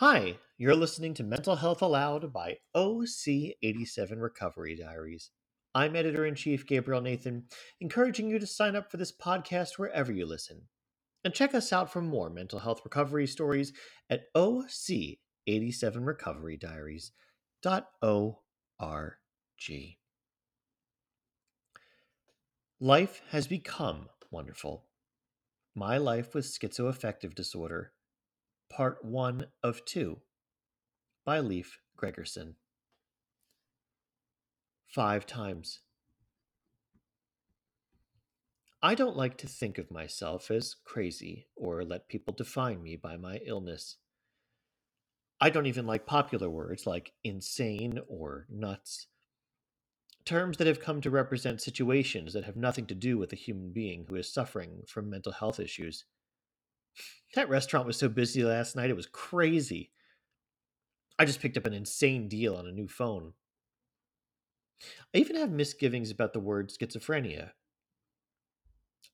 Hi, you're listening to Mental Health Aloud by OC87 Recovery Diaries. I'm editor in chief Gabriel Nathan, encouraging you to sign up for this podcast wherever you listen. And check us out for more mental health recovery stories at OC87recoverydiaries.org. Life has become wonderful. My life with schizoaffective disorder Part 1 of 2 by Leif Gregersen. Five times. I don't like to think of myself as crazy or let people define me by my illness. I don't even like popular words like insane or nuts. Terms that have come to represent situations that have nothing to do with a human being who is suffering from mental health issues. That restaurant was so busy last night, it was crazy. I just picked up an insane deal on a new phone. I even have misgivings about the word schizophrenia.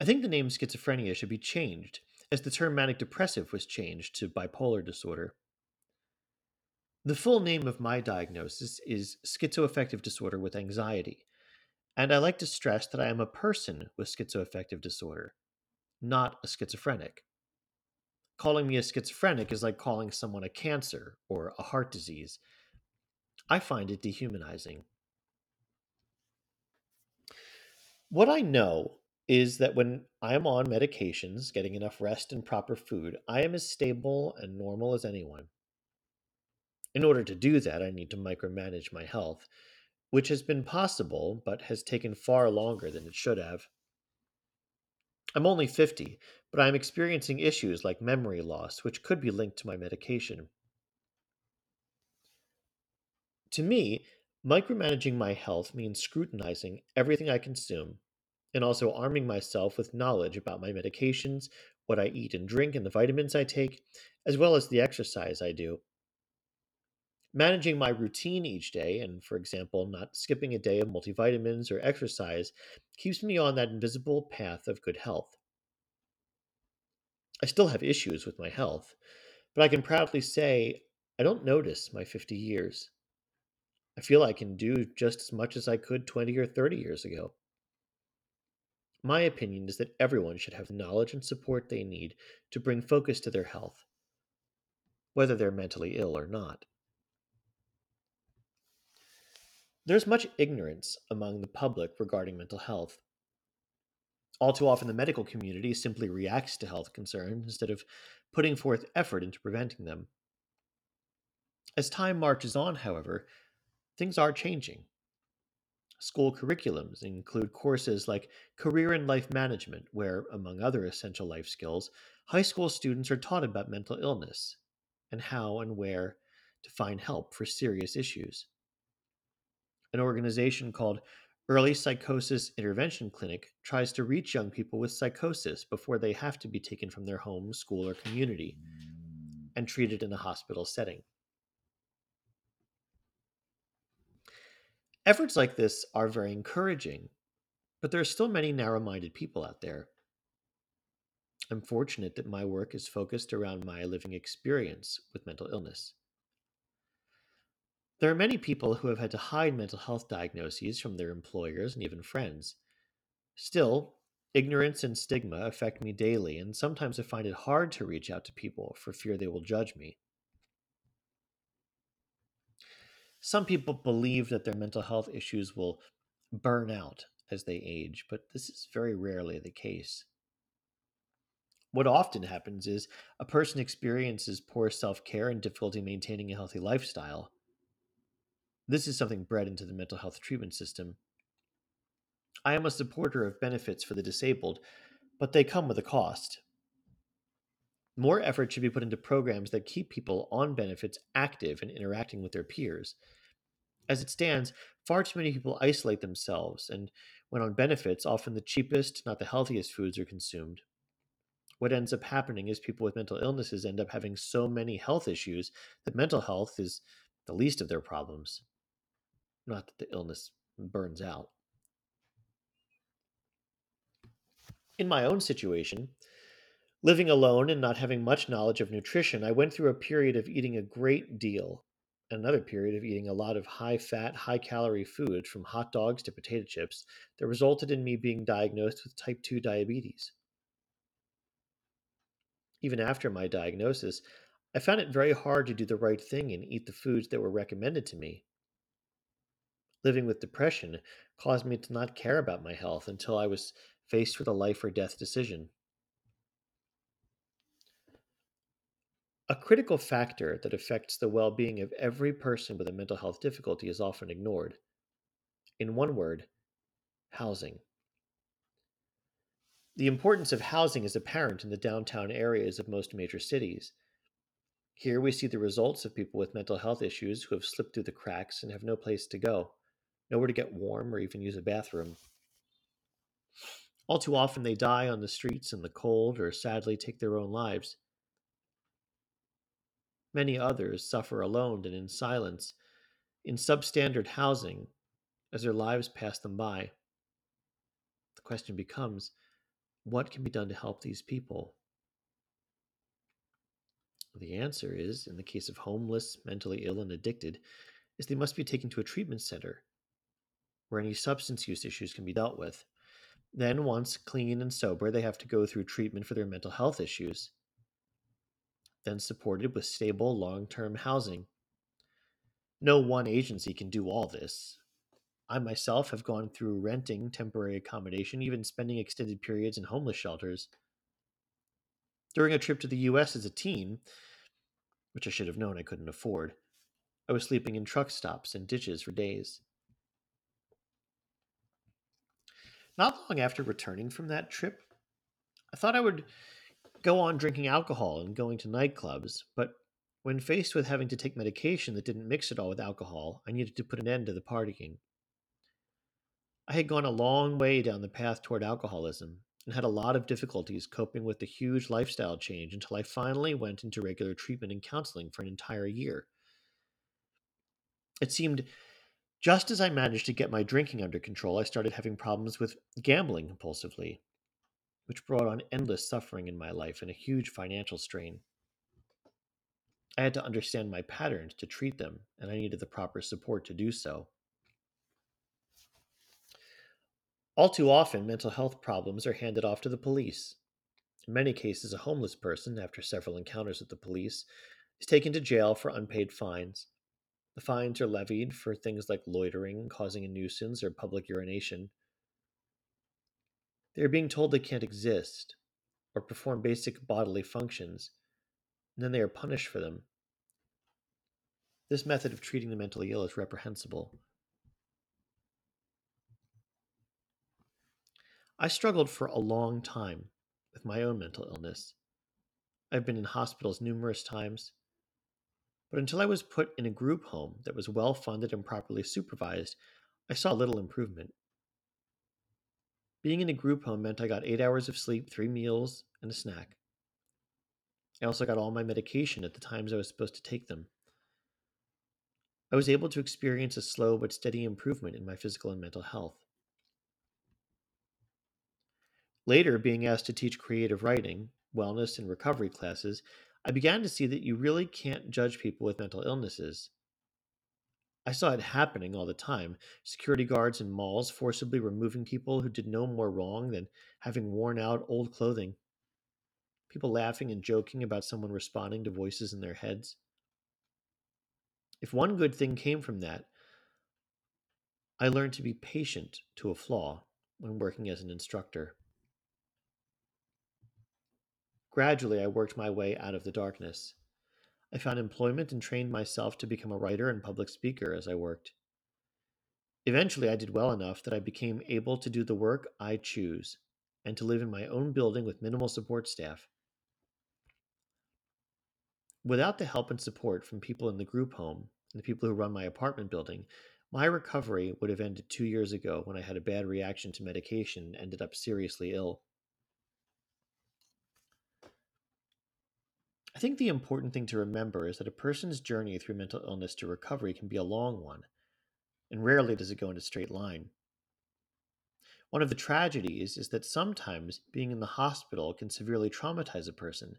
I think the name schizophrenia should be changed, as the term manic depressive was changed to bipolar disorder. The full name of my diagnosis is schizoaffective disorder with anxiety, and I like to stress that I am a person with schizoaffective disorder, not a schizophrenic calling me a schizophrenic is like calling someone a cancer or a heart disease. I find it dehumanizing. What I know is that when I am on medications, getting enough rest and proper food, I am as stable and normal as anyone. In order to do that, I need to micromanage my health, which has been possible but has taken far longer than it should have. I'm only 50, but I'm experiencing issues like memory loss, which could be linked to my medication. To me, micromanaging my health means scrutinizing everything I consume and also arming myself with knowledge about my medications, what I eat and drink, and the vitamins I take, as well as the exercise I do. Managing my routine each day, and for example, not skipping a day of multivitamins or exercise, keeps me on that invisible path of good health. I still have issues with my health, but I can proudly say I don't notice my 50 years. I feel I can do just as much as I could 20 or 30 years ago. My opinion is that everyone should have the knowledge and support they need to bring focus to their health, whether they're mentally ill or not. There's much ignorance among the public regarding mental health. All too often, the medical community simply reacts to health concerns instead of putting forth effort into preventing them. As time marches on, however, things are changing. School curriculums include courses like Career and Life Management, where, among other essential life skills, high school students are taught about mental illness and how and where to find help for serious issues. An organization called Early Psychosis Intervention Clinic tries to reach young people with psychosis before they have to be taken from their home, school, or community and treated in a hospital setting. Efforts like this are very encouraging, but there are still many narrow minded people out there. I'm fortunate that my work is focused around my living experience with mental illness. There are many people who have had to hide mental health diagnoses from their employers and even friends. Still, ignorance and stigma affect me daily, and sometimes I find it hard to reach out to people for fear they will judge me. Some people believe that their mental health issues will burn out as they age, but this is very rarely the case. What often happens is a person experiences poor self care and difficulty maintaining a healthy lifestyle. This is something bred into the mental health treatment system. I am a supporter of benefits for the disabled, but they come with a cost. More effort should be put into programs that keep people on benefits active and interacting with their peers. As it stands, far too many people isolate themselves, and when on benefits, often the cheapest, not the healthiest foods are consumed. What ends up happening is people with mental illnesses end up having so many health issues that mental health is the least of their problems not that the illness burns out. In my own situation, Living alone and not having much knowledge of nutrition, I went through a period of eating a great deal, another period of eating a lot of high fat, high calorie food, from hot dogs to potato chips that resulted in me being diagnosed with type 2 diabetes. Even after my diagnosis, I found it very hard to do the right thing and eat the foods that were recommended to me. Living with depression caused me to not care about my health until I was faced with a life or death decision. A critical factor that affects the well being of every person with a mental health difficulty is often ignored. In one word, housing. The importance of housing is apparent in the downtown areas of most major cities. Here we see the results of people with mental health issues who have slipped through the cracks and have no place to go, nowhere to get warm or even use a bathroom. All too often they die on the streets in the cold or sadly take their own lives. Many others suffer alone and in silence, in substandard housing, as their lives pass them by. The question becomes what can be done to help these people? The answer is, in the case of homeless, mentally ill, and addicted, is they must be taken to a treatment center where any substance use issues can be dealt with. Then, once clean and sober, they have to go through treatment for their mental health issues. Then, supported with stable, long term housing. No one agency can do all this. I myself have gone through renting temporary accommodation, even spending extended periods in homeless shelters. During a trip to the US as a teen, which I should have known I couldn't afford, I was sleeping in truck stops and ditches for days. Not long after returning from that trip, I thought I would go on drinking alcohol and going to nightclubs, but when faced with having to take medication that didn't mix at all with alcohol, I needed to put an end to the partying. I had gone a long way down the path toward alcoholism and had a lot of difficulties coping with the huge lifestyle change until I finally went into regular treatment and counseling for an entire year. It seemed just as I managed to get my drinking under control, I started having problems with gambling compulsively, which brought on endless suffering in my life and a huge financial strain. I had to understand my patterns to treat them, and I needed the proper support to do so. All too often, mental health problems are handed off to the police. In many cases, a homeless person, after several encounters with the police, is taken to jail for unpaid fines. The fines are levied for things like loitering, causing a nuisance, or public urination. They are being told they can't exist or perform basic bodily functions, and then they are punished for them. This method of treating the mentally ill is reprehensible. I struggled for a long time with my own mental illness. I've been in hospitals numerous times, but until I was put in a group home that was well funded and properly supervised, I saw little improvement. Being in a group home meant I got eight hours of sleep, three meals, and a snack. I also got all my medication at the times I was supposed to take them. I was able to experience a slow but steady improvement in my physical and mental health. Later, being asked to teach creative writing, wellness, and recovery classes, I began to see that you really can't judge people with mental illnesses. I saw it happening all the time security guards in malls forcibly removing people who did no more wrong than having worn out old clothing. People laughing and joking about someone responding to voices in their heads. If one good thing came from that, I learned to be patient to a flaw when working as an instructor. Gradually, I worked my way out of the darkness. I found employment and trained myself to become a writer and public speaker as I worked. Eventually, I did well enough that I became able to do the work I choose and to live in my own building with minimal support staff. Without the help and support from people in the group home and the people who run my apartment building, my recovery would have ended two years ago when I had a bad reaction to medication and ended up seriously ill. I think the important thing to remember is that a person's journey through mental illness to recovery can be a long one, and rarely does it go in a straight line. One of the tragedies is that sometimes being in the hospital can severely traumatize a person,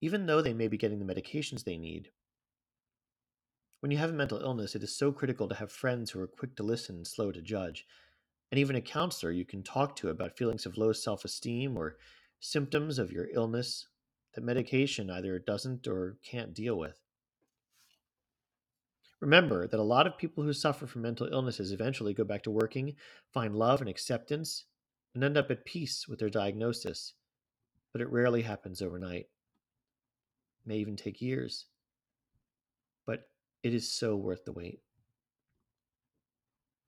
even though they may be getting the medications they need. When you have a mental illness, it is so critical to have friends who are quick to listen and slow to judge, and even a counselor you can talk to about feelings of low self esteem or symptoms of your illness that medication either doesn't or can't deal with. Remember that a lot of people who suffer from mental illnesses eventually go back to working, find love and acceptance, and end up at peace with their diagnosis. But it rarely happens overnight. It may even take years. But it is so worth the wait.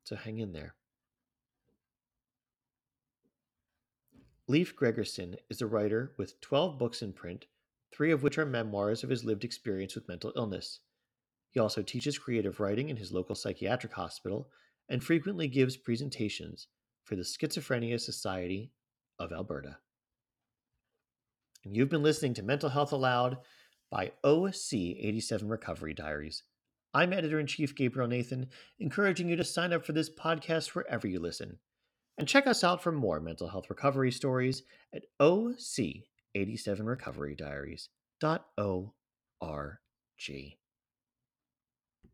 So hang in there. Leif Gregersen is a writer with 12 books in print, three of which are memoirs of his lived experience with mental illness. He also teaches creative writing in his local psychiatric hospital and frequently gives presentations for the Schizophrenia Society of Alberta. And you've been listening to Mental Health Aloud by OC87 Recovery Diaries. I'm editor in chief Gabriel Nathan, encouraging you to sign up for this podcast wherever you listen. And check us out for more mental health recovery stories at OC87recoverydiaries.org.